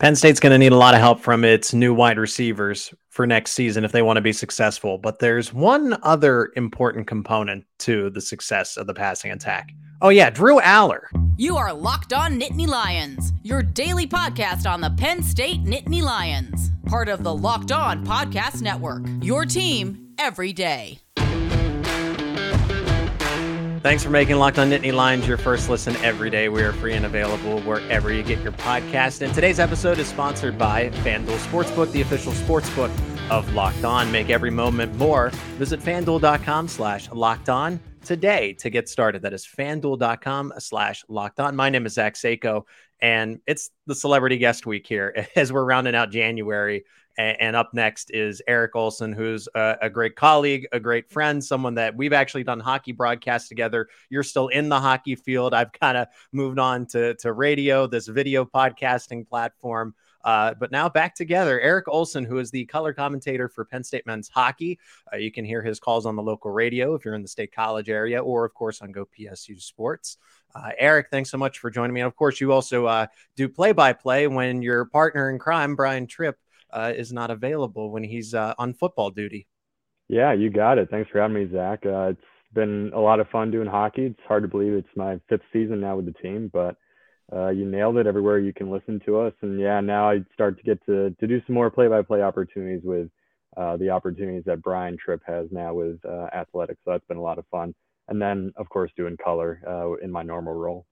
Penn State's going to need a lot of help from its new wide receivers for next season if they want to be successful. But there's one other important component to the success of the passing attack. Oh, yeah, Drew Allar. You are Locked On Nittany Lions, your daily podcast on the Penn State Nittany Lions, part of the Locked On Podcast Network. Your team every day. Thanks for making Locked On Nittany Lions your first listen every day. We are free and available wherever you get your podcast. And today's episode is sponsored by FanDuel Sportsbook, the official sportsbook of Locked On. Make every moment more. Visit fanduel.com slash locked on today to get started. That is fanduel.com slash locked on. My name is Zach Seiko, and it's the celebrity guest week here as we're rounding out January. And, up next is Eric Olson, who's a, a, great colleague, a great friend, someone that we've actually done hockey broadcasts together. You're still in the hockey field. I've kind of moved on to, to radio, this video podcasting platform. Uh, but now back together, Eric Olson, who is the color commentator for Penn State men's hockey. Uh, you can hear his calls on the local radio if you're in the state college area, or of course on Go PSU Sports. Uh, Eric, thanks so much for joining me. And of course, you also uh, do play by play when your partner in crime, Brian Tripp, uh, is not available when he's uh, on football duty. Yeah, you got it. Thanks for having me, Zach. Uh, it's been a lot of fun doing hockey. It's hard to believe it's my fifth season now with the team, but uh, you nailed it everywhere you can listen to us. And yeah, now I start to get to, to do some more play by play opportunities with uh, the opportunities that Brian Tripp has now with uh, athletics. So that's been a lot of fun. And then, of course, doing color in my normal role.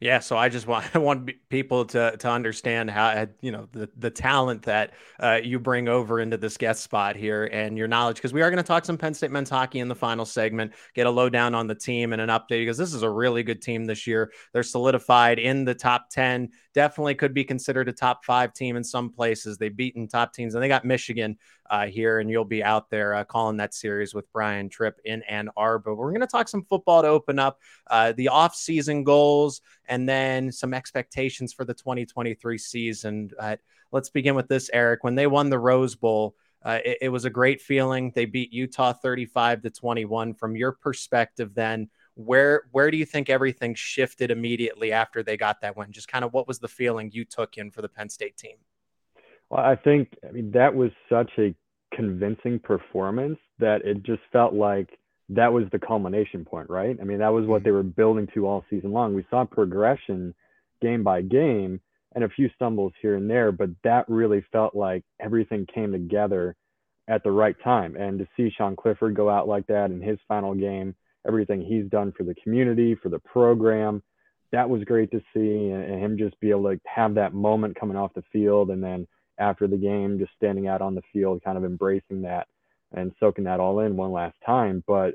Yeah, so I just want I want people to to understand how uh, you know the the talent that uh, you bring over into this guest spot here and your knowledge because we are going to talk some Penn State men's hockey in the final segment, get a lowdown on the team and an update because this is a really good team this year. They're solidified in the top ten definitely could be considered a top five team in some places. They've beaten top teams, and they got Michigan uh, here, and you'll be out there uh, calling that series with Brian Tripp in Ann Arbor. We're going to talk some football to open up uh, the off-season goals and then some expectations for the 2023 season. let's begin with this, Eric. When they won the Rose Bowl. Uh, it, it, was a great feeling. They beat Utah 35 to 21. From your perspective, then, where where do you think everything shifted immediately after they got that win? Just kind of what was the feeling you took in for the Penn State team? Well, I think I mean that was such a convincing performance that it just felt like that was the culmination point, right? I mean, that was what mm-hmm. they were building to all season long. We saw progression game by game and a few stumbles here and there, but that really felt like everything came together at the right time. And to see Sean Clifford go out like that in his final game, everything he's done for the community, for the program. That was great to see, and him just be able to have that moment coming off the field, and then after the game, just standing out on the field, kind of embracing that and soaking that all in one last time. But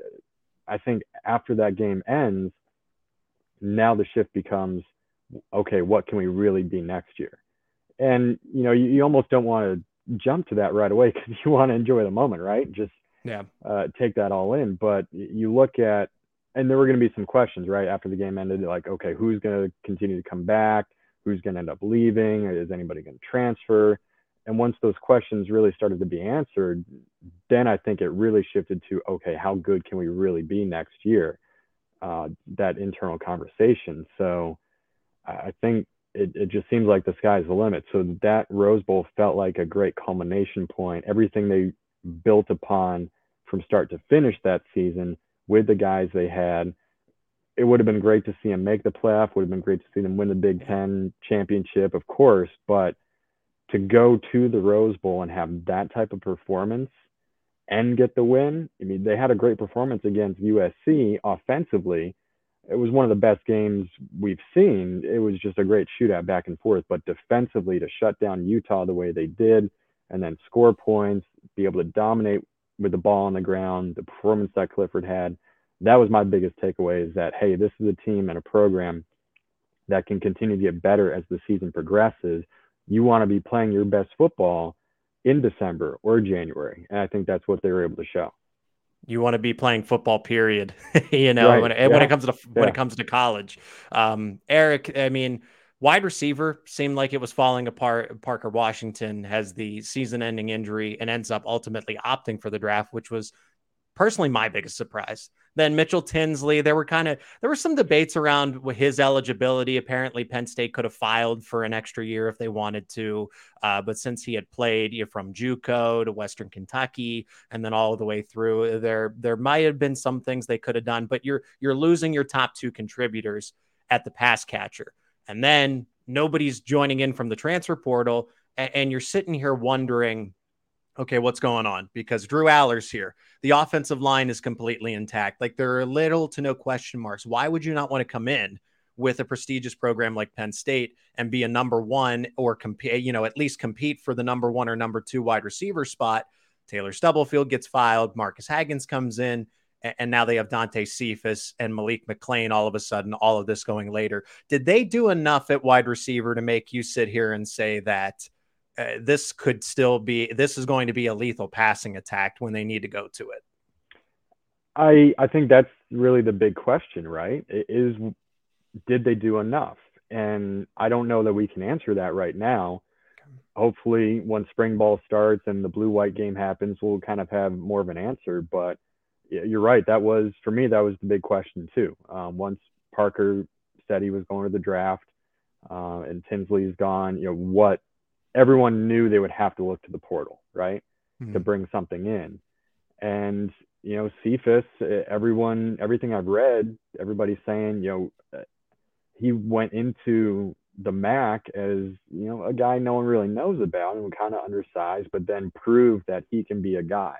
I think after that game ends, now the shift becomes okay, what can we really be next year? And you know, you, you almost don't want to jump to that right away because you want to enjoy the moment, right? Just yeah uh, take that all in but you look at and there were going to be some questions right after the game ended like okay who's going to continue to come back who's going to end up leaving is anybody going to transfer and once those questions really started to be answered then i think it really shifted to okay how good can we really be next year? Uh, that internal conversation. So i think it, it just seems like the sky's the limit. So that rose bowl felt like a great culmination point. Everything they built upon from start to finish that season with the guys they had. It would have been great to see them make the playoff, would have been great to see them win the Big Ten championship, of course, but to go to the Rose Bowl and have that type of performance and get the win, I mean, they had a great performance against USC offensively. It was one of the best games we've seen. It was just a great shootout back and forth, but defensively to shut down Utah the way they did and then score points, be able to dominate with the ball on the ground, the performance that Clifford had. That was my biggest takeaway is that, hey, this is a team and a program that can continue to get better as the season progresses. You want to be playing your best football in December or January. And I think that's what they were able to show. You want to be playing football, period. you know, right. when, it, yeah. when it comes to when yeah. it comes to college. Um, Eric, I mean, Wide receiver seemed like it was falling apart. Parker Washington has the season ending injury and ends up ultimately opting for the draft, which was personally my biggest surprise. Then Mitchell Tinsley, there were kind of there were some debates around his eligibility. Apparently, Penn State could have filed for an extra year if they wanted to, uh, but since he had played you know, from JUCO to Western Kentucky and then all the way through, there there might have been some things they could have done. But you're you're losing your top two contributors at the pass catcher, and then nobody's joining in from the transfer portal, and, and you're sitting here wondering okay, what's going on? Because Drew Allar's here. The offensive line is completely intact. Like there are little to no question marks. Why would you not want to come in with a prestigious program like Penn State and be a number one or compete, you know, at least compete for the number one or number two wide receiver spot? Taylor Stubblefield gets filed. Marques Hagans comes in. And now they have Dante Cephas and Malik McClain all of a sudden, all of this going later. Did they do enough at wide receiver to make you sit here and say that uh, this could still be this is going to be a lethal passing attack when they need to go to it. I I think that's really the big question, right? Is did they do enough? And I don't know that we can answer that right now. Hopefully, when spring ball starts and the blue white game happens, we'll kind of have more of an answer. But you're right. That was for me. That was the big question too. Um, once Parker said he was going to the draft, uh, and Tinsley's gone. You know what everyone knew they would have to look to the portal, right, mm-hmm. to bring something in. And you know, Cephas, everyone, everything I've read, everybody's saying, you know, uh, he went into the MAC as you know a guy no one really knows about and kind of undersized, but then proved that he can be a guy.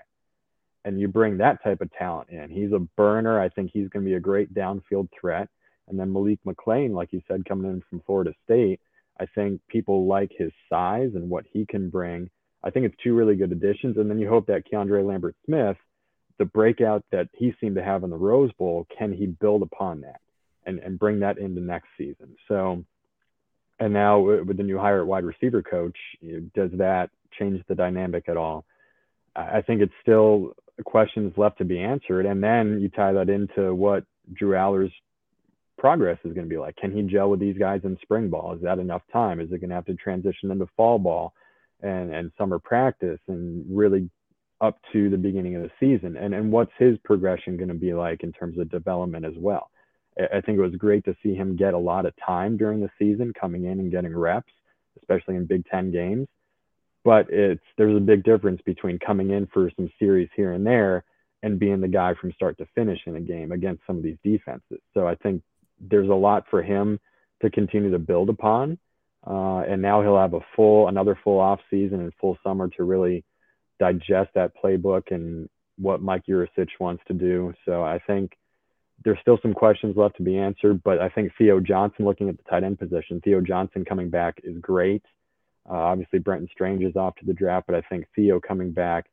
And you bring that type of talent in. He's a burner. I think he's going to be a great downfield threat. And then Malik McClain, like you said, coming in from Florida State, I think people like his size and what he can bring. I think it's two really good additions. And then you hope that Keandre Lambert Smith, the breakout that he seemed to have in the Rose Bowl, can he build upon that and, and bring that into next season? So, and now with the new hire at wide receiver coach, does that change the dynamic at all? I think it's still questions left to be answered. And then you tie that into what Drew Allar's progress is going to be like. Can he gel with these guys in spring ball? Is that enough time? Is it going to have to transition into fall ball and, and summer practice and really up to the beginning of the season? And, and what's his progression going to be like in terms of development as well? I think it was great to see him get a lot of time during the season, coming in and getting reps, especially in Big Ten games. But it's there's a big difference between coming in for some series here and there and being the guy from start to finish in a game against some of these defenses. So I think there's a lot for him to continue to build upon. Uh, and now he'll have a full, another full off season and full summer to really digest that playbook and what Mike Yurcich wants to do. So I think there's still some questions left to be answered, but I think Theo Johnson, looking at the tight end position, Theo Johnson coming back is great. Uh, obviously, Brenton Strange is off to the draft, but I think Theo coming back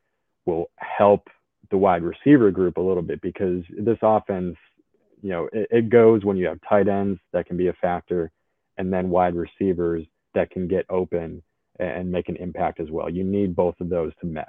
will help the wide receiver group a little bit because this offense you know, it, it goes when you have tight ends that can be a factor, and then wide receivers that can get open and make an impact as well. You need both of those to mesh.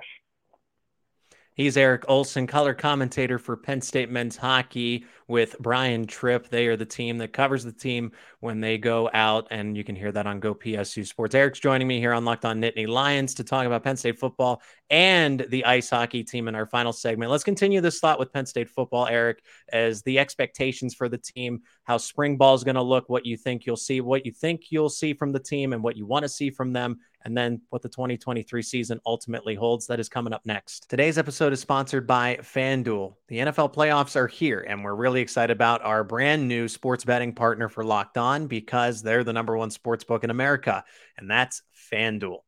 He's Eric Olson, color commentator for Penn State men's hockey with Brian Tripp. They are the team that covers the team when they go out, and you can hear that on Go PSU Sports. Eric's joining me here on Locked On Nittany Lions to talk about Penn State football and the ice hockey team in our final segment. Let's continue this thought with Penn State football, Eric, as the expectations for the team, how spring ball is going to look, what you think you'll see, what you think you'll see from the team, and what you want to see from them and then what the 2023 season ultimately holds. That is coming up next. Today's episode is sponsored by FanDuel. The NFL playoffs are here, and we're really excited about our brand new sports betting partner for Locked On because they're the number one sports book in America, and that's FanDuel.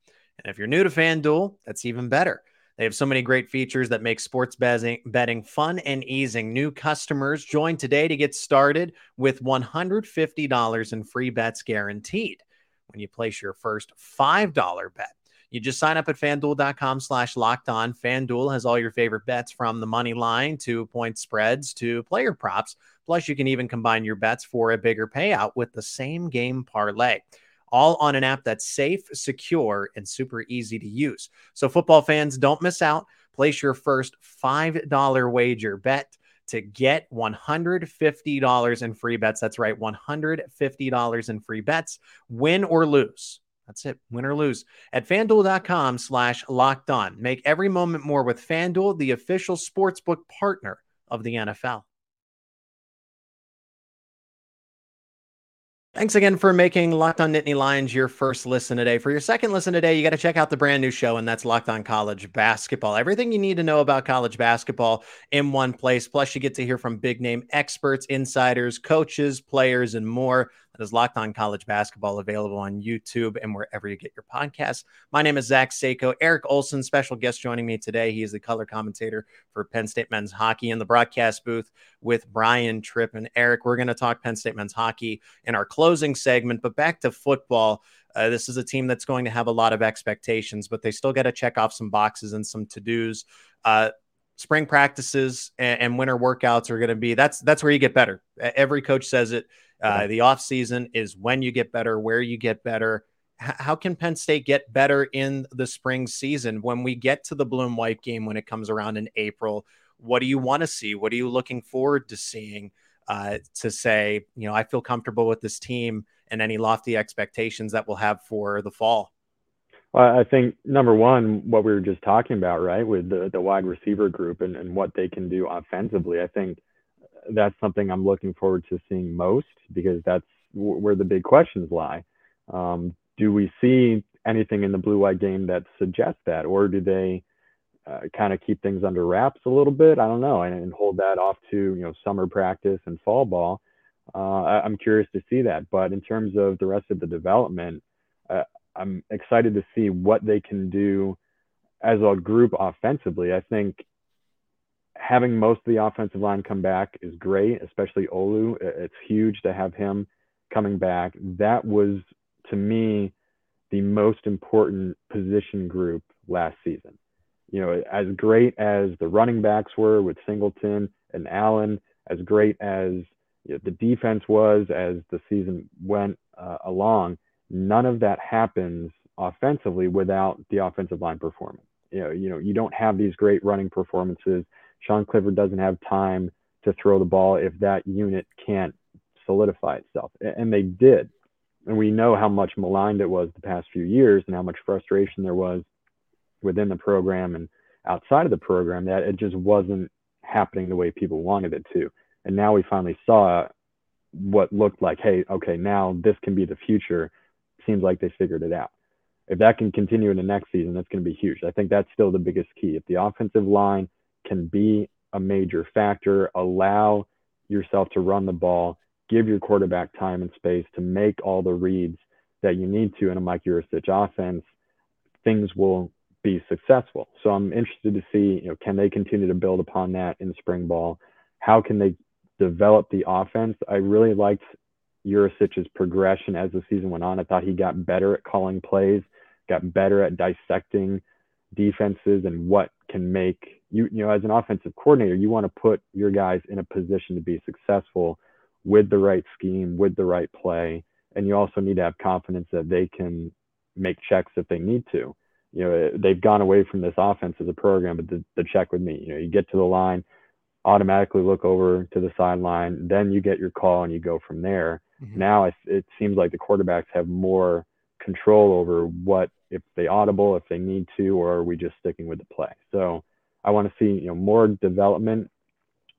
And if you're new to FanDuel, that's even better. They have so many great features that make sports betting fun and easy. New customers join today to get started with $150 in free bets guaranteed when you place your first $5 bet. You just sign up at fanduel.com slash locked on. FanDuel has all your favorite bets from the money line to point spreads to player props. Plus, you can even combine your bets for a bigger payout with the same game parlay. All on an app that's safe, secure, and super easy to use. So, football fans, don't miss out. Place your first $5 wager bet to get $150 in free bets. That's right, $150 in free bets. Win or lose, That's it. Win or lose at fanduel.com slash locked on. Make every moment more with Fanduel, the official sportsbook partner of the NFL. Thanks again for making Locked On Nittany Lions your first listen today. For your second listen today, you got to check out the brand new show, and that's Locked On College Basketball. Everything you need to know about college basketball in one place. Plus, you get to hear from big name experts, insiders, coaches, players, and more. That is Locked On College Basketball, available on YouTube and wherever you get your podcasts. My name is Zach Seiko. Eric Olson, special guest joining me today. He is the color commentator for Penn State men's hockey in the broadcast booth with Brian Tripp and Eric. We're going to talk Penn State men's hockey in our closing segment, but back to football. Uh, this is a team that's going to have a lot of expectations, but they still got to check off some boxes and some to dos. Uh, spring practices and, and, winter workouts are going to be that's that's where you get better. Every coach says it. Uh, the off season is when you get better, where you get better. H- how can Penn State get better in the spring season when we get to the Bloom white game when it comes around in April? What do you want to see? What are you looking forward to seeing? Uh, to say, you know, I feel comfortable with this team and any lofty expectations that we'll have for the fall. Well, I think number one, what we were just talking about, right, with the, the wide receiver group and, and what they can do offensively, I think that's something I'm looking forward to seeing most because that's w- where the big questions lie. Um, do we see anything in the blue white game that suggests that, or do they uh, kind of keep things under wraps a little bit? I don't know, and, and, hold that off to you know summer practice and fall ball. Uh, I, am curious to see that, but in terms of the rest of the development, uh, I'm excited to see what they can do as a group offensively. I think having most of the offensive line come back is great, especially Olu. It's huge to have him coming back. That was, to me, the most important position group last season. You know, as great as the running backs were with Singleton and Allen, as great as you know, the defense was as the season went uh, along, none of that happens offensively without the offensive line performance. You know, you know, you don't have these great running performances Sean Clifford doesn't have time to throw the ball if that unit can't solidify itself. And they did. And we know how much maligned it was the past few years and how much frustration there was within the program and outside of the program that it just wasn't happening the way people wanted it to. And now we finally saw what looked like, hey, okay, now this can be the future. Seems like they figured it out. If that can continue in the next season, that's going to be huge. I think that's still the biggest key. If the offensive line can be a major factor. Allow yourself to run the ball, give your quarterback time and space to make all the reads that you need to in a Mike Yurcich offense. Things will be successful. So I'm interested to see, you know, can they continue to build upon that in spring ball? How can they develop the offense? I really liked Yurcich's progression as the season went on. I thought he got better at calling plays, got better at dissecting defenses and what can make you you know as an offensive coordinator you want to put your guys in a position to be successful with the right scheme with the right play. And you also need to have confidence that they can make checks if they need to. You know they've gone away from this offense as a program but the, the check with me you know you get to the line automatically look over to the sideline then you get your call and you go from there mm-hmm. now it, it seems like the quarterbacks have more control over what if they audible if they need to or are we just sticking with the play so I want to see you know more development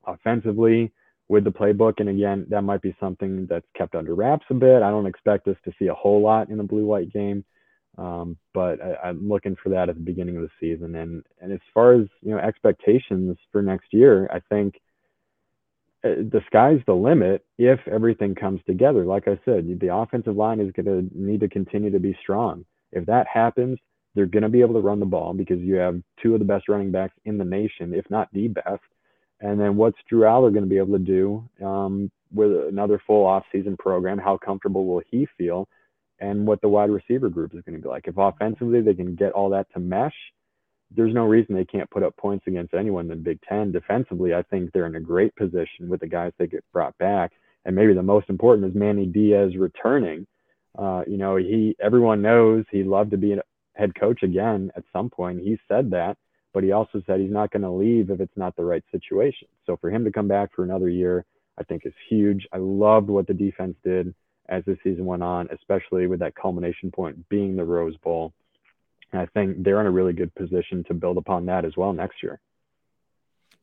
offensively with the playbook. And again, that might be something that's kept under wraps a bit. I don't expect us to see a whole lot in the blue white game, um, but I, am looking for that at the beginning of the season. And and as far as you know expectations for next year, I think the sky's the limit if everything comes together. Like I said, the offensive line is going to need to continue to be strong. If that happens, they're going to be able to run the ball because you have two of the best running backs in the nation, if not the best. And then what's Drew Allar going to be able to do um, with another full off-season program? How comfortable will he feel? And what the wide receiver group is going to be like. If offensively they can get all that to mesh, there's no reason they can't put up points against anyone in the Big Ten. Defensively, I think they're in a great position with the guys they get brought back. And maybe the most important is Manny Diaz returning. Uh, you know, he everyone knows he loved to be head coach again at some point. He said that, but he also said he's not going to leave if it's not the right situation. So for him to come back for another year, I think is huge. I loved what the defense did as the season went on, especially with that culmination point being the Rose Bowl. And I think they're in a really good position to build upon that as well next year.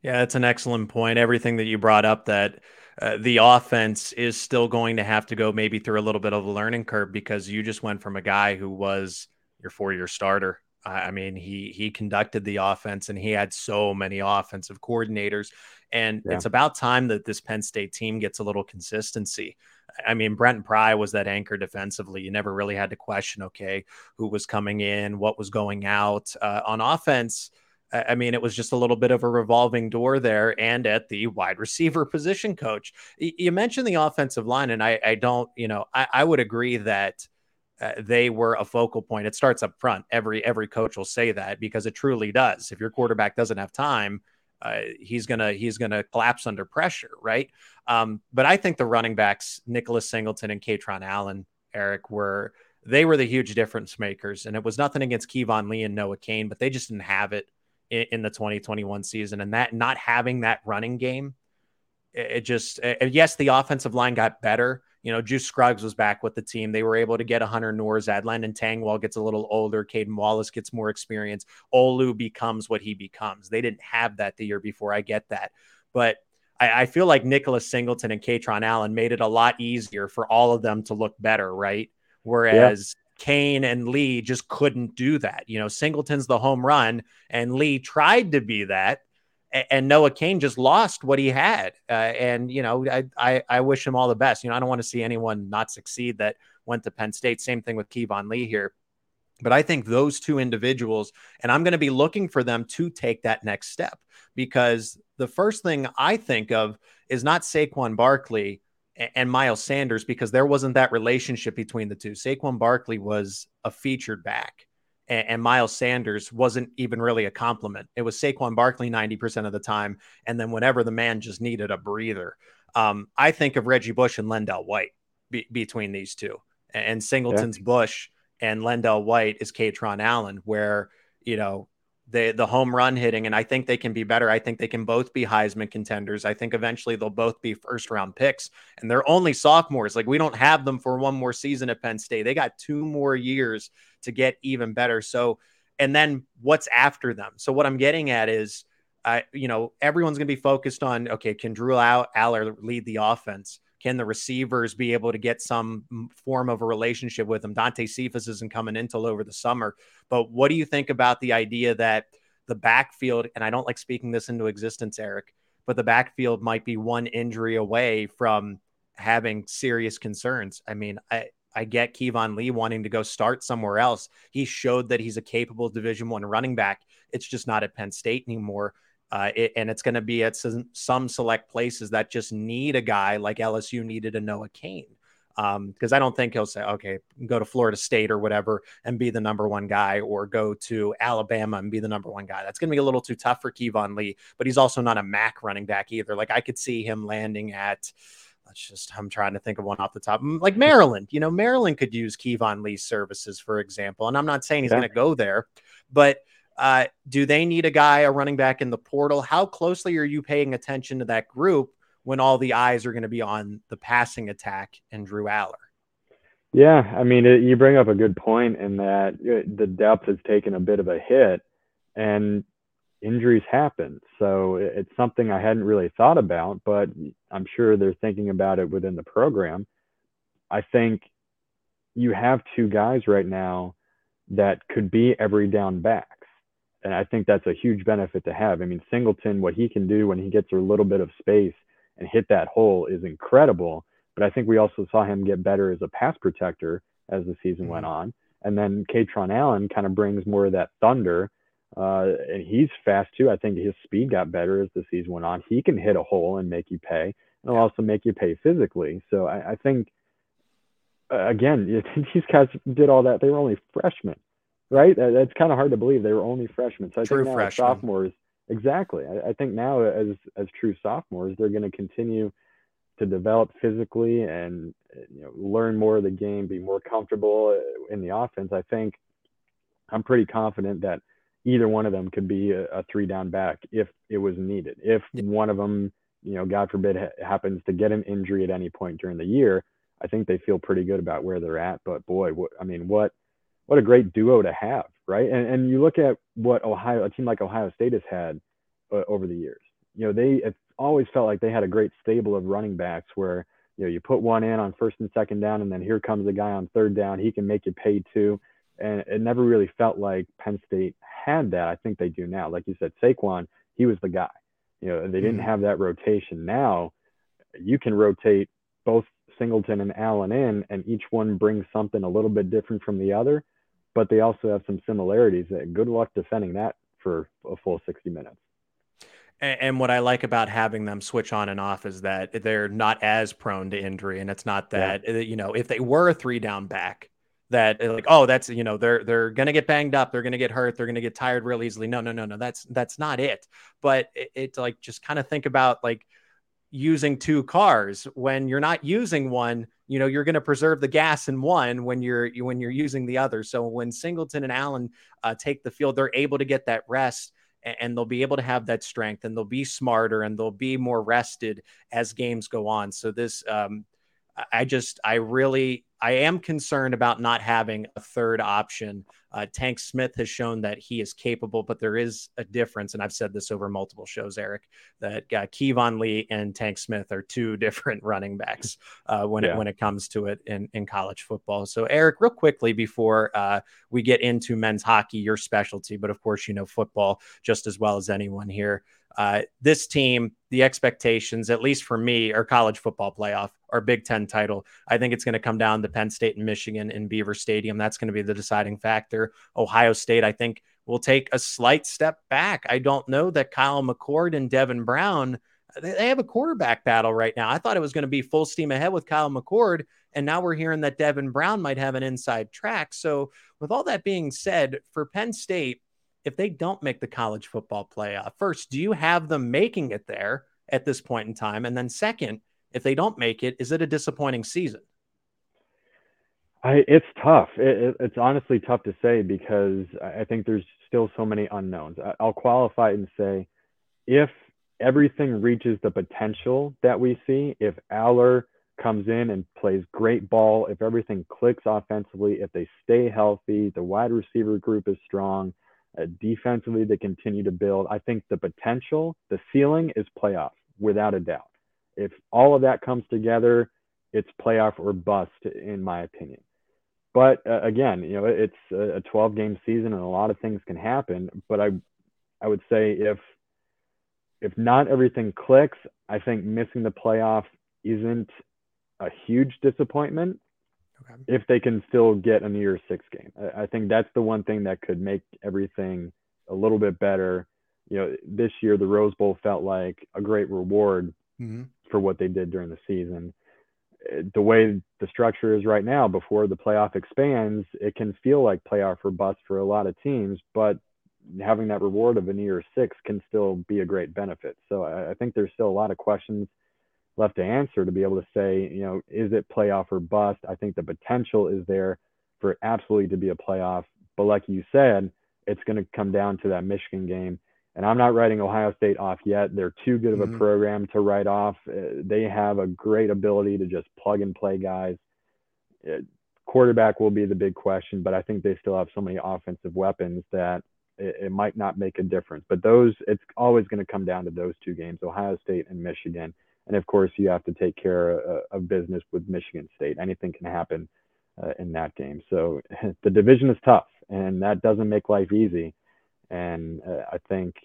Yeah, that's an excellent point. Everything that you brought up that uh, the offense is still going to have to go maybe through a little bit of a learning curve because you just went from a guy who was your four-year starter. I mean, he he conducted the offense and he had so many offensive coordinators, and yeah. it's about time that this Penn State team gets a little consistency. I mean, Brent Pry was that anchor defensively. You never really had to question, okay, who was coming in, what was going out. Uh, on offense, I mean, it was just a little bit of a revolving door there and at the wide receiver position coach. You mentioned the offensive line, and I, I don't, you know, I, I would agree that uh, they were a focal point. It starts up front. Every every coach will say that because it truly does. If your quarterback doesn't have time, uh, he's gonna he's gonna collapse under pressure, right? Um, but I think the running backs, Nicholas Singleton and Kaytron Allen, Eric, were they were the huge difference makers. And it was nothing against Keyvone Lee and Noah Cain, but they just didn't have it in, in the 2021 season. And that not having that running game, it, it just it, yes, the offensive line got better. You know, Juice Scruggs was back with the team. They were able to get a Hunter Nourzad. Landon Tengwall gets a little older. Caden Wallace gets more experience. Olu becomes what he becomes. They didn't have that the year before. I get that. But I, I feel like Nicholas Singleton and Kaytron Allen made it a lot easier for all of them to look better, right? Whereas yeah. Cain and Lee just couldn't do that. You know, Singleton's the home run, and Lee tried to be that and Noah Cain just lost what he had. Uh, and you know, I, I, I wish him all the best. You know, I don't want to see anyone not succeed that went to Penn State. Same thing with Keyvone Lee here. But I think those two individuals, and I'm going to be looking for them to take that next step because the first thing I think of is not Saquon Barkley and Miles Sanders because there wasn't that relationship between the two. Saquon Barkley was a featured back and, and, Miles Sanders wasn't even really a compliment. It was Saquon Barkley 90% of the time. And then whenever the man just needed a breather, um, I think of Reggie Bush and LenDale White be, between these two. And Singleton's yeah. Bush and LenDale White is Kaytron Allen, where, you know, the the home run hitting, and I think they can be better. I think they can both be Heisman contenders. I think eventually they'll both be first round picks, and they're only sophomores. Like we don't have them for one more season at Penn State. They got two more years to get even better. So, and then what's after them? So what I'm getting at is, I you know everyone's going to be focused on okay, can Drew Allar lead the offense? Can the receivers be able to get some form of a relationship with him? Dante Cephas isn't coming in over the summer. But what do you think about the idea that the backfield, and I don't like speaking this into existence, Eric, but the backfield might be one injury away from having serious concerns. I mean, I, I get Keyvone Lee wanting to go start somewhere else. He showed that he's a capable Division One running back. It's just not at Penn State anymore. Uh, it, and it's going to be at some, some, select places that just need a guy like LSU needed a Noah Cain. Because um, I don't think he'll say, okay, go to Florida State or whatever and be the number one guy, or go to Alabama and be the number one guy. That's going to be a little too tough for Keyvone Lee, but he's also not a MAC running back either. Like I could see him landing at, let's just, I'm trying to think of one off the top, like Maryland. You know, Maryland could use Keyvone Lee's services, for example. And I'm not saying he's yeah. going to go there, but uh, do they need a guy, a running back in the portal? How closely are you paying attention to that group when all the eyes are going to be on the passing attack and Drew Allar? Yeah, I mean, it, you bring up a good point in that uh, the depth has taken a bit of a hit and injuries happen. So it's something I hadn't really thought about, but I'm sure they're thinking about it within the program. I think you have two guys right now that could be every down backs. and I think that's a huge benefit to have. I mean, Singleton, what he can do when he gets a little bit of space and hit that hole is incredible. But I think we also saw him get better as a pass protector as the season went mm-hmm. on. And then Kaytron Allen kind of brings more of that thunder. Uh, and he's fast too. I think his speed got better as the season went on. He can hit a hole and make you pay. And it'll also make you pay physically. So I, I think, uh, again, these guys did all that. They were only freshmen right? That's kind of hard to believe. They were only freshmen. So I true think now freshmen. sophomores, exactly. I, I, think now as as true sophomores, they're going to continue to develop physically and you know learn more of the game, be more comfortable in the offense. I think I'm pretty confident that either one of them could be a, a three down back if it was needed. If yeah. one of them, you know, God forbid, ha- happens to get an injury at any point during the year, I think they feel pretty good about where they're at. But boy, what, I mean, what what a great duo to have, right? And and you look at what Ohio, a team like Ohio State has had uh, over the years. You know, they it always felt like they had a great stable of running backs where you know you put one in on first and second down, and then here comes a guy on third down. He can make you pay too. And it never really felt like Penn State had that. I think they do now. Like you said, Saquon, he was the guy. You know, they didn't mm-hmm. have that rotation. Now you can rotate both Singleton and Allen in, and each one brings something a little bit different from the other, but they also have some similarities. Good luck defending that for a full 60 minutes. And what I like about having them switch on and off is that they're not as prone to injury, and it's not that yeah. you know if they were a three down back, that like oh that's you know they're they're gonna get banged up, they're gonna get hurt, they're gonna get tired real easily. No, no, no, no, that's that's not it. But it, it's like just kind of think about like using two cars when you're not using one you know you're going to preserve the gas in one when you're when you're using the other so when singleton and allen uh, take the field they're able to get that rest and they'll be able to have that strength and they'll be smarter and they'll be more rested as games go on so this um, i just i really I am concerned about not having a third option. Uh, Tank Smith has shown that he is capable, but there is a difference. And I've said this over multiple shows, Eric, that uh, Keyvone Lee and Tank Smith are two different running backs uh, when, yeah. it, when it comes to it in, in college football. So, Eric, real quickly before uh, we get into men's hockey, your specialty, but of course, you know football just as well as anyone here. Uh, this team, the expectations, at least for me, are college football playoff or Big Ten title. I think it's going to come down to Penn State and Michigan in Beaver Stadium. That's going to be the deciding factor. Ohio State, I think, will take a slight step back. I don't know that Kyle McCord and Devin Brown. They have a quarterback battle right now. I thought it was going to be full steam ahead with Kyle McCord, and now we're hearing that Devin Brown might have an inside track. So, with all that being said, for Penn State, if they don't make the college football playoff, first, do you have them making it there at this point in time? And then, second, if they don't make it, is it a disappointing season? I, it's tough. It, it, it's honestly tough to say because I think there's still so many unknowns. I, I'll qualify and say if everything reaches the potential that we see, if Allar comes in and plays great ball, if everything clicks offensively, if they stay healthy, the wide receiver group is strong, uh, defensively, they continue to build. I think the potential, the ceiling is playoff without a doubt. If all of that comes together, it's playoff or bust, in my opinion. But uh, again, you know, it's a 12 game season and a lot of things can happen. But I, I would say if, if not everything clicks, I think missing the playoff isn't a huge disappointment okay. if they can still get a New Year's Six game. I, I think that's the one thing that could make everything a little bit better. You know, this year the Rose Bowl felt like a great reward mm-hmm. for what they did during the season. The way the structure is right now, before the playoff expands, it can feel like playoff or bust for a lot of teams, but having that reward of a New Year's Six can still be a great benefit. So I, I think there's still a lot of questions left to answer to be able to say, you know, is it playoff or bust? I think the potential is there for absolutely to be a playoff. But like you said, it's going to come down to that Michigan game. And I'm not writing Ohio State off yet. They're too good of a mm-hmm. program to write off. Uh, they have a great ability to just plug and play guys. Uh, quarterback will be the big question, but I think they still have so many offensive weapons that it, it might not make a difference. But those, it's always going to come down to those two games, Ohio State and Michigan. And of course, you have to take care uh, of business with Michigan State. Anything can happen uh, in that game. So the division is tough, and that doesn't make life easy. And uh, I think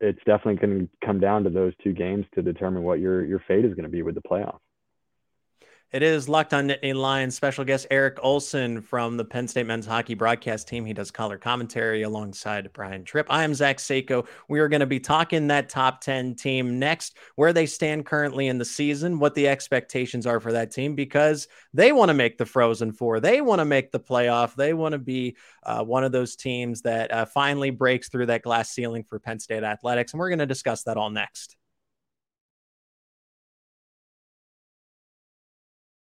it's definitely going to come down to those two games to determine what your your fate is going to be with the playoff. It is Locked on Nittany Lions special guest Eric Olson from the Penn State men's hockey broadcast team. He does color commentary alongside Brian Tripp. I am Zach Seiko. We are going to be talking that top 10 team next, where they stand currently in the season, what the expectations are for that team, because they want to make the Frozen Four. They want to make the playoff. They want to be uh, one of those teams that uh, finally breaks through that glass ceiling for Penn State athletics. And we're going to discuss that all next.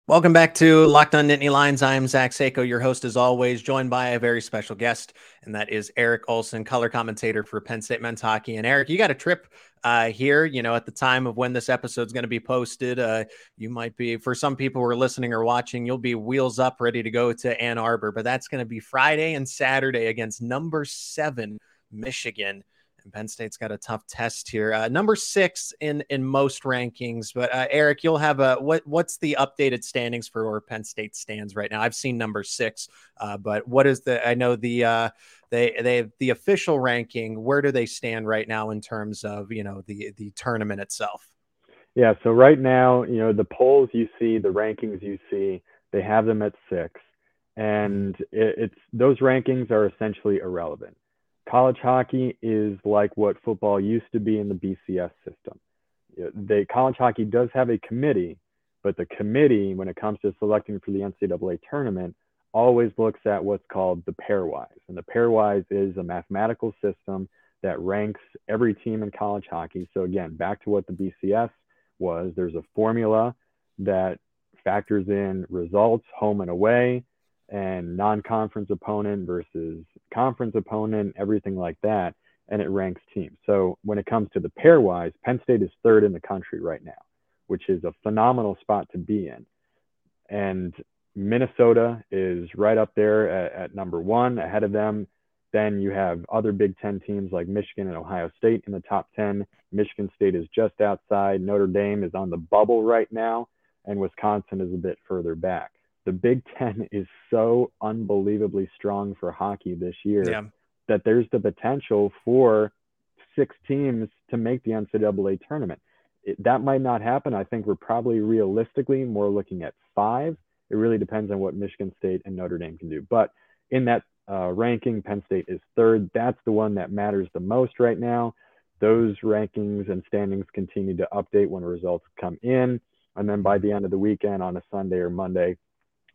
Welcome back to Locked on Nittany Lions. I'm Zach Seiko, your host as always, joined by a very special guest, and that is Eric Olson, color commentator for Penn State men's hockey. And Eric, you got a trip uh, here. You know, at the time of when this episode is going to be posted, uh, you might be for some people who are listening or watching, you'll be wheels up, ready to go to Ann Arbor. But that's going to be Friday and Saturday against number seven Michigan. And Penn State's got a tough test here. Uh, number six in in most rankings, but uh, Eric, you'll have a what? What's the updated standings for where Penn State stands right now? I've seen number six, uh, but what is the? I know the uh, they they the official ranking. Where do they stand right now in terms of you know the the tournament itself? Yeah, so right now, you know, the polls you see, the rankings you see, they have them at six, and it, it's those rankings are essentially irrelevant college hockey is like what football used to be in the BCS system. They college hockey does have a committee, but the committee, when it comes to selecting for the NCAA tournament, always looks at what's called the pairwise. And the pairwise is a mathematical system that ranks every team in college hockey. So again, back to what the BCS was, there's a formula that factors in results, home and away, and non-conference opponent versus conference opponent, everything like that, and it ranks teams. So when it comes to the pairwise, Penn State is third in the country right now, which is a phenomenal spot to be in. And Minnesota is right up there at, at number one ahead of them. Then you have other Big Ten teams like Michigan and Ohio State in the top 10. Michigan State is just outside. Notre Dame is on the bubble right now, and Wisconsin is a bit further back the Big Ten is so unbelievably strong for hockey this year yeah. that there's the potential for six teams to make the NCAA tournament. It, that might not happen. I think we're probably realistically more looking at five. It really depends on what Michigan State and Notre Dame can do. But in that uh, ranking, Penn State is third. That's the one that matters the most right now. Those rankings and standings continue to update when results come in. And then by the end of the weekend on a Sunday or Monday,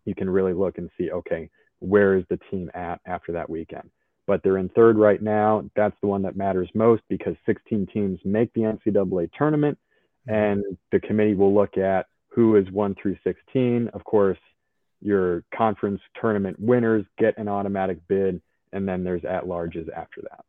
you can really look and see, okay, where is the team at after that weekend? But they're in third right now. That's the one that matters most because 16 teams make the NCAA tournament, mm-hmm. and the committee will look at who is one through 16. Of course, your conference tournament winners get an automatic bid, and then there's at larges after that.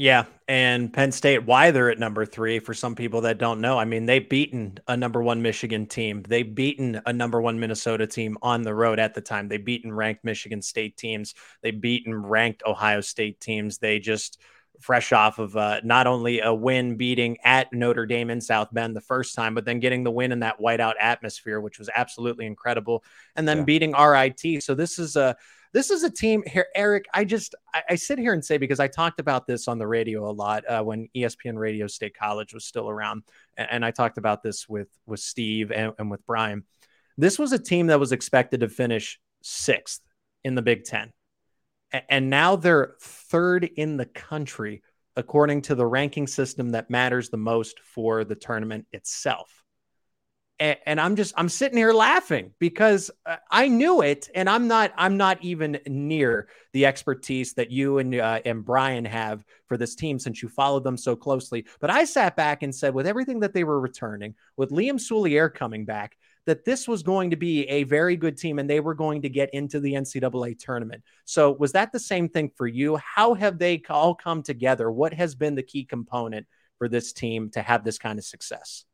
Yeah, and Penn State, why they're at number three for some people that don't know. I mean, they've beaten a number one Michigan team. They've beaten a number one Minnesota team on the road at the time. They've beaten ranked Michigan State teams. They've beaten ranked Ohio State teams. They just fresh off of uh, not only a win beating at Notre Dame in South Bend the first time, but then getting the win in that whiteout atmosphere, which was absolutely incredible, and then yeah. beating RIT. So this is a this is a team here, Eric. I just I, I, sit here and say because I talked about this on the radio a lot uh, when ESPN Radio State College was still around, and, and I talked about this with with Steve and, and with Brian. This was a team that was expected to finish sixth in the Big Ten, and now they're third in the country according to the ranking system that matters the most for the tournament itself and, I'm just I'm sitting here laughing because uh, I knew it, and I'm not I'm not even near the expertise that you and uh, and Brian have for this team since you followed them so closely. But I sat back and said, with everything that they were returning, with Liam Souliere coming back, that this was going to be a very good team and they were going to get into the NCAA tournament. So, was that the same thing for you? How have they all come together? What has been the key component for this team to have this kind of success?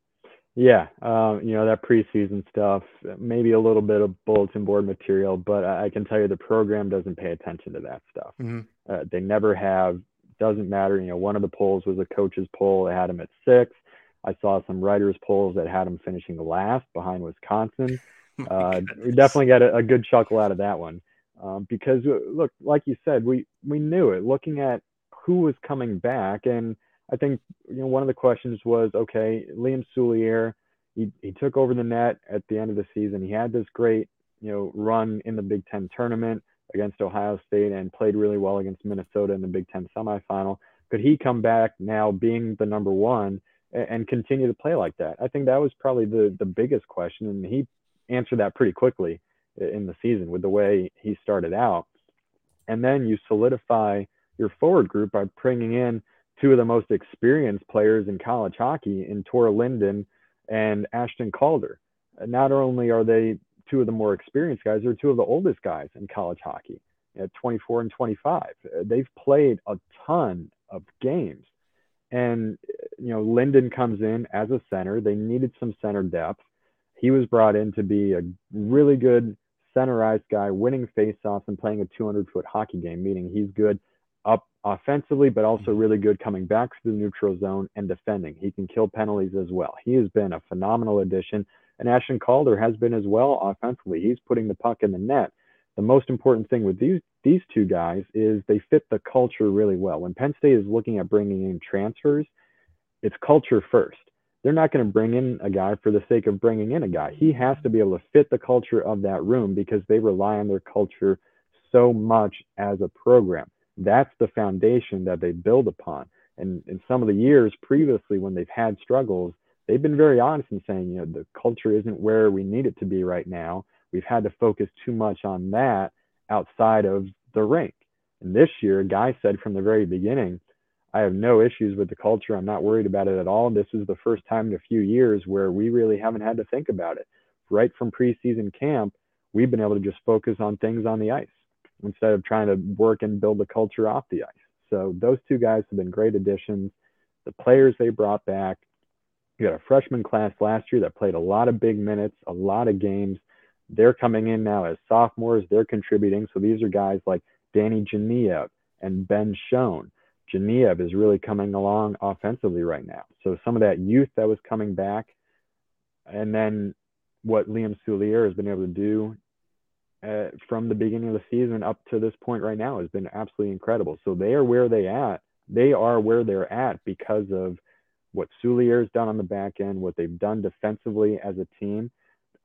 Yeah, um, you know that preseason stuff, maybe a little bit of bulletin board material, but I, can tell you the program doesn't pay attention to that stuff. Mm-hmm. Uh, they never have. Doesn't matter. You know, one of the polls was a coach's poll. They had him at six. I saw some writers' polls that had him finishing last behind Wisconsin. Oh uh, we definitely got a, a, good chuckle out of that one um, because, uh, look, like you said, we we knew it. Looking at who was coming back and I think you know one of the questions was okay, Liam Souliere, he he took over the net at the end of the season. He had this great you know run in the Big Ten tournament against Ohio State and played really well against Minnesota in the Big Ten semifinal. Could he come back now being the number one and, and continue to play like that? I think that was probably the the biggest question, and he answered that pretty quickly in the season with the way he started out. And then you solidify your forward group by bringing in two of the most experienced players in college hockey in Ture Linden and Ashton Calder. not only are they two of the more experienced guys, they're two of the oldest guys in college hockey at 24 and 25. They've played a ton of games. And, you know, Linden comes in as a center. They needed some center depth. He was brought in to be a really good centerized guy, winning faceoffs and playing a 200 foot hockey game, meaning he's good offensively, but also mm-hmm. really good coming back to the neutral zone and defending. He can kill penalties as well. He has been a phenomenal addition. And Ashton Calder has been as well offensively. He's putting the puck in the net. The most important thing with these these two guys is they fit the culture really well. When Penn State is looking at bringing in transfers, it's culture first. They're not going to bring in a guy for the sake of bringing in a guy. He has to be able to fit the culture of that room because they rely on their culture so much as a program. That's the foundation that they build upon. And in some of the years previously, when they've had struggles, they've been very honest in saying, you know, the culture isn't where we need it to be right now. We've had to focus too much on that outside of the rink. And this year, a guy said from the very beginning, I have no issues with the culture. I'm not worried about it at all. This is the first time in a few years where we really haven't had to think about it. Right from preseason camp, we've been able to just focus on things on the ice instead of trying to work and build the culture off the ice. So those two guys have been great additions. The players they brought back, you got a freshman class last year that played a lot of big minutes, a lot of games. They're coming in now as sophomores. They're contributing. So these are guys like Danny Dzhaniyev and Ben Schoen. Geniev is really coming along offensively right now. So some of that youth that was coming back, and then what Liam Souliere has been able to do uh, from the beginning of the season up to this point right now has been absolutely incredible. So they are where they at. They are where they're at because of what Souliere's done on the back end, what they've done defensively as a team.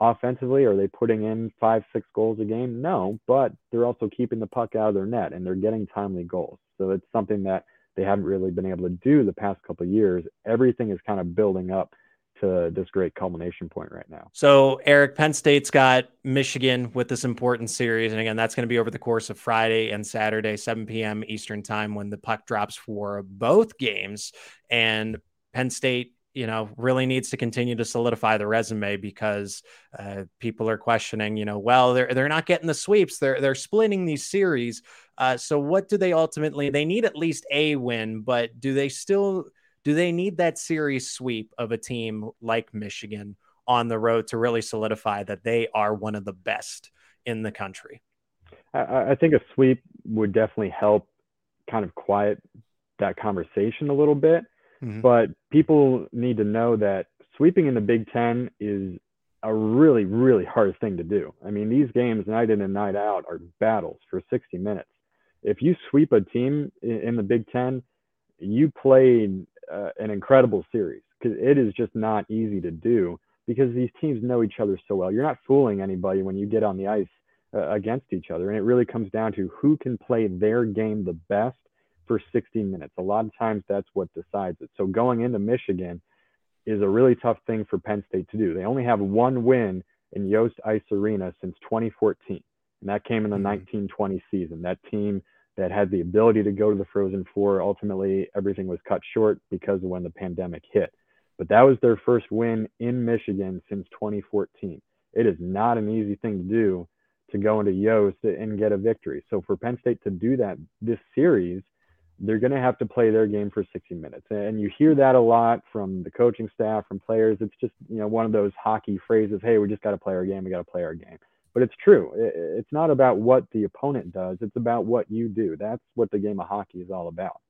Offensively, are they putting in five, six goals a game? No, but they're also keeping the puck out of their net and they're getting timely goals. So it's something that they haven't really been able to do the past couple years. Everything is kind of building up to this great culmination point right now. So, Eric, Penn State's got Michigan with this important series. And again, that's going to be over the course of Friday and Saturday, 7 p.m. Eastern time when the puck drops for both games. And Penn State you know, really needs to continue to solidify the resume because uh, people are questioning, you know, well, they're they're not getting the sweeps. They're they're splitting these series. Uh, so what do they ultimately? They need at least a win, but do they still do they need that series sweep of a team like Michigan on the road to really solidify that they are one of the best in the country? I, I think a sweep would definitely help kind of quiet that conversation a little bit Mm-hmm. But people need to know that sweeping in the Big Ten is a really, really hard thing to do. I mean, these games night in and night out are battles for 60 minutes. If you sweep a team in the Big Ten, you played uh, an incredible series because it is just not easy to do because these teams know each other so well. You're not fooling anybody when you get on the ice uh, against each other. And it really comes down to who can play their game the best for 60 minutes. A lot of times that's what decides it. So going into Michigan is a really tough thing for Penn State to do. They only have one win in Yost Ice Arena since 2014, and that came in the mm-hmm. 1920 season. That team that had the ability to go to the Frozen Four, ultimately everything was cut short because of when the pandemic hit. But that was their first win in Michigan since 2014. It is not an easy thing to do to go into Yost and get a victory. So for Penn State to do that this series – they're going to have to play their game for 60 minutes. And you hear that a lot from the coaching staff, from players. It's just, you know, one of those hockey phrases, hey, we just got to play our game. We got to play our game. But it's true. It's not about what the opponent does. It's about what you do. That's what the game of hockey is all about.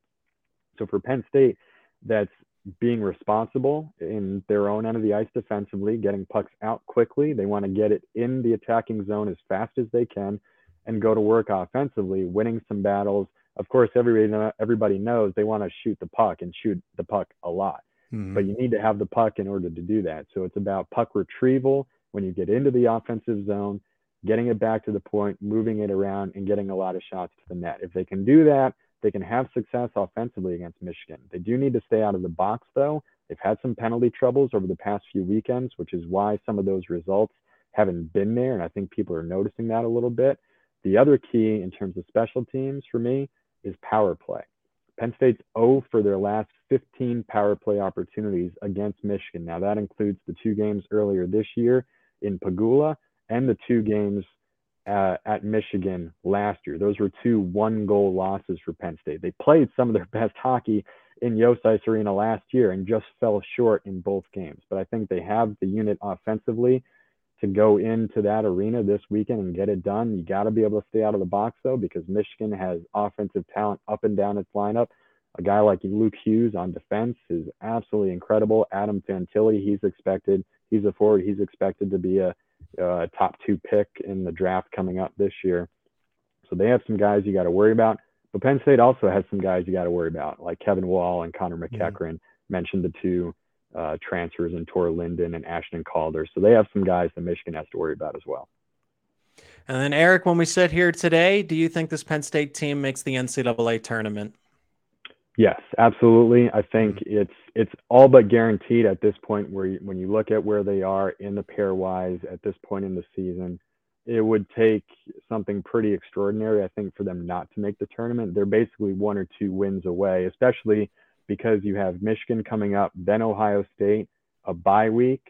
So for Penn State, that's being responsible in their own end of the ice defensively, getting pucks out quickly. They want to get it in the attacking zone as fast as they can and go to work offensively, winning some battles of course, everybody everybody knows they want to shoot the puck and shoot the puck a lot. Mm-hmm. But you need to have the puck in order to do that. So it's about puck retrieval when you get into the offensive zone, getting it back to the point, moving it around, and getting a lot of shots to the net. If they can do that, they can have success offensively against Michigan. They do need to stay out of the box, though. They've had some penalty troubles over the past few weekends, which is why some of those results haven't been there. And I think people are noticing that a little bit. The other key in terms of special teams for me is power play. Penn State's 0 for their last 15 power play opportunities against Michigan. Now, that includes the two games earlier this year in Pegula and the two games uh, at Michigan last year. Those were two one goal losses for Penn State. They played some of their best hockey in Yost Ice Arena last year and just fell short in both games. But I think they have the unit offensively to go into that arena this weekend and get it done. You got to be able to stay out of the box though, because Michigan has offensive talent up and down its lineup. A guy like Luke Hughes on defense is absolutely incredible. Adam Fantilli, he's expected, he's a forward, he's expected to be a, a top two pick in the draft coming up this year. So they have some guys you got to worry about. But Penn State also has some guys you got to worry about, like Kevin Wall and Connor MacEachern. Mm-hmm. Mentioned the two uh, transfers in Ture Linden and Ashton Calder. So they have some guys that Michigan has to worry about as well. And then, Eric, when we sit here today, do you think this Penn State team makes the NCAA tournament? Yes, absolutely. I think mm-hmm. it's it's all but guaranteed at this point. Where you, when you look at where they are in the pairwise at this point in the season, it would take something pretty extraordinary, I think, for them not to make the tournament. They're basically one or two wins away, especially because you have Michigan coming up, then Ohio State, a bye week,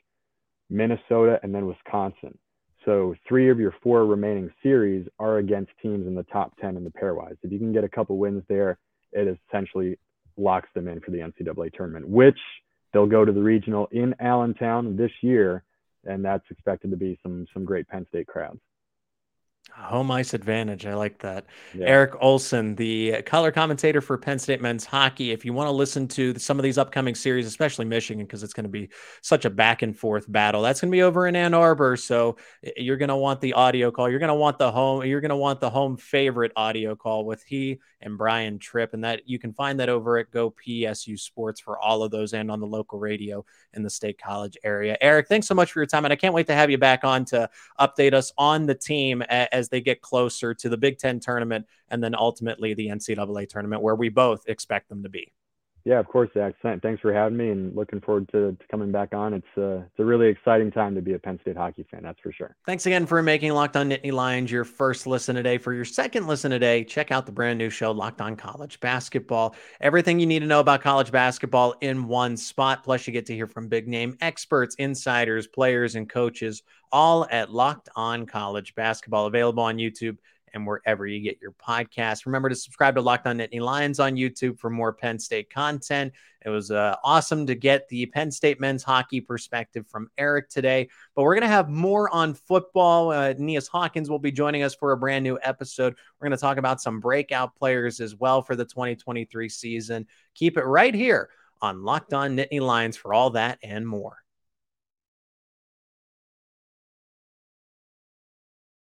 Minnesota, and then Wisconsin. So three of your four remaining series are against teams in the top 10 in the pairwise. If you can get a couple wins there, it essentially locks them in for the NCAA tournament, which they'll go to the regional in Allentown this year, and that's expected to be some some great Penn State crowds. Home ice advantage. I like that. Yeah. Eric Olson, the color commentator for Penn State men's hockey. If you want to listen to some of these upcoming series, especially Michigan, because it's going to be such a back and forth battle, that's going to be over in Ann Arbor. So you're going to want the audio call. You're going to want the home. You're going to want the home favorite audio call with he and Brian Tripp, and that you can find that over at Go PSU Sports for all of those and on the local radio in the State College area. Eric, thanks so much for your time, and I can't wait to have you back on to update us on the team as they get closer to the Big Ten tournament and then ultimately the NCAA tournament, where we both expect them to be. Yeah, of course, Zach. Thanks for having me, and looking forward to, to coming back on. It's a, uh, it's a really exciting time to be a Penn State hockey fan. That's for sure. Thanks again for making Locked On Nittany Lions your first listen today. For your second listen today, check out the brand new show, Locked On College Basketball. Everything you need to know about college basketball in one spot. Plus, you get to hear from big name experts, insiders, players, and coaches, all at Locked On College Basketball. Available on YouTube and wherever you get your podcast. Remember to subscribe to Locked On Nittany Lions on YouTube for more Penn State content. It was uh, awesome to get the Penn State men's hockey perspective from Eric today, but we're going to have more on football. Uh, Hawkins will be joining us for a brand new episode. We're going to talk about some breakout players as well for the 2023 season. Keep it right here on Locked On Nittany Lions for all that and more.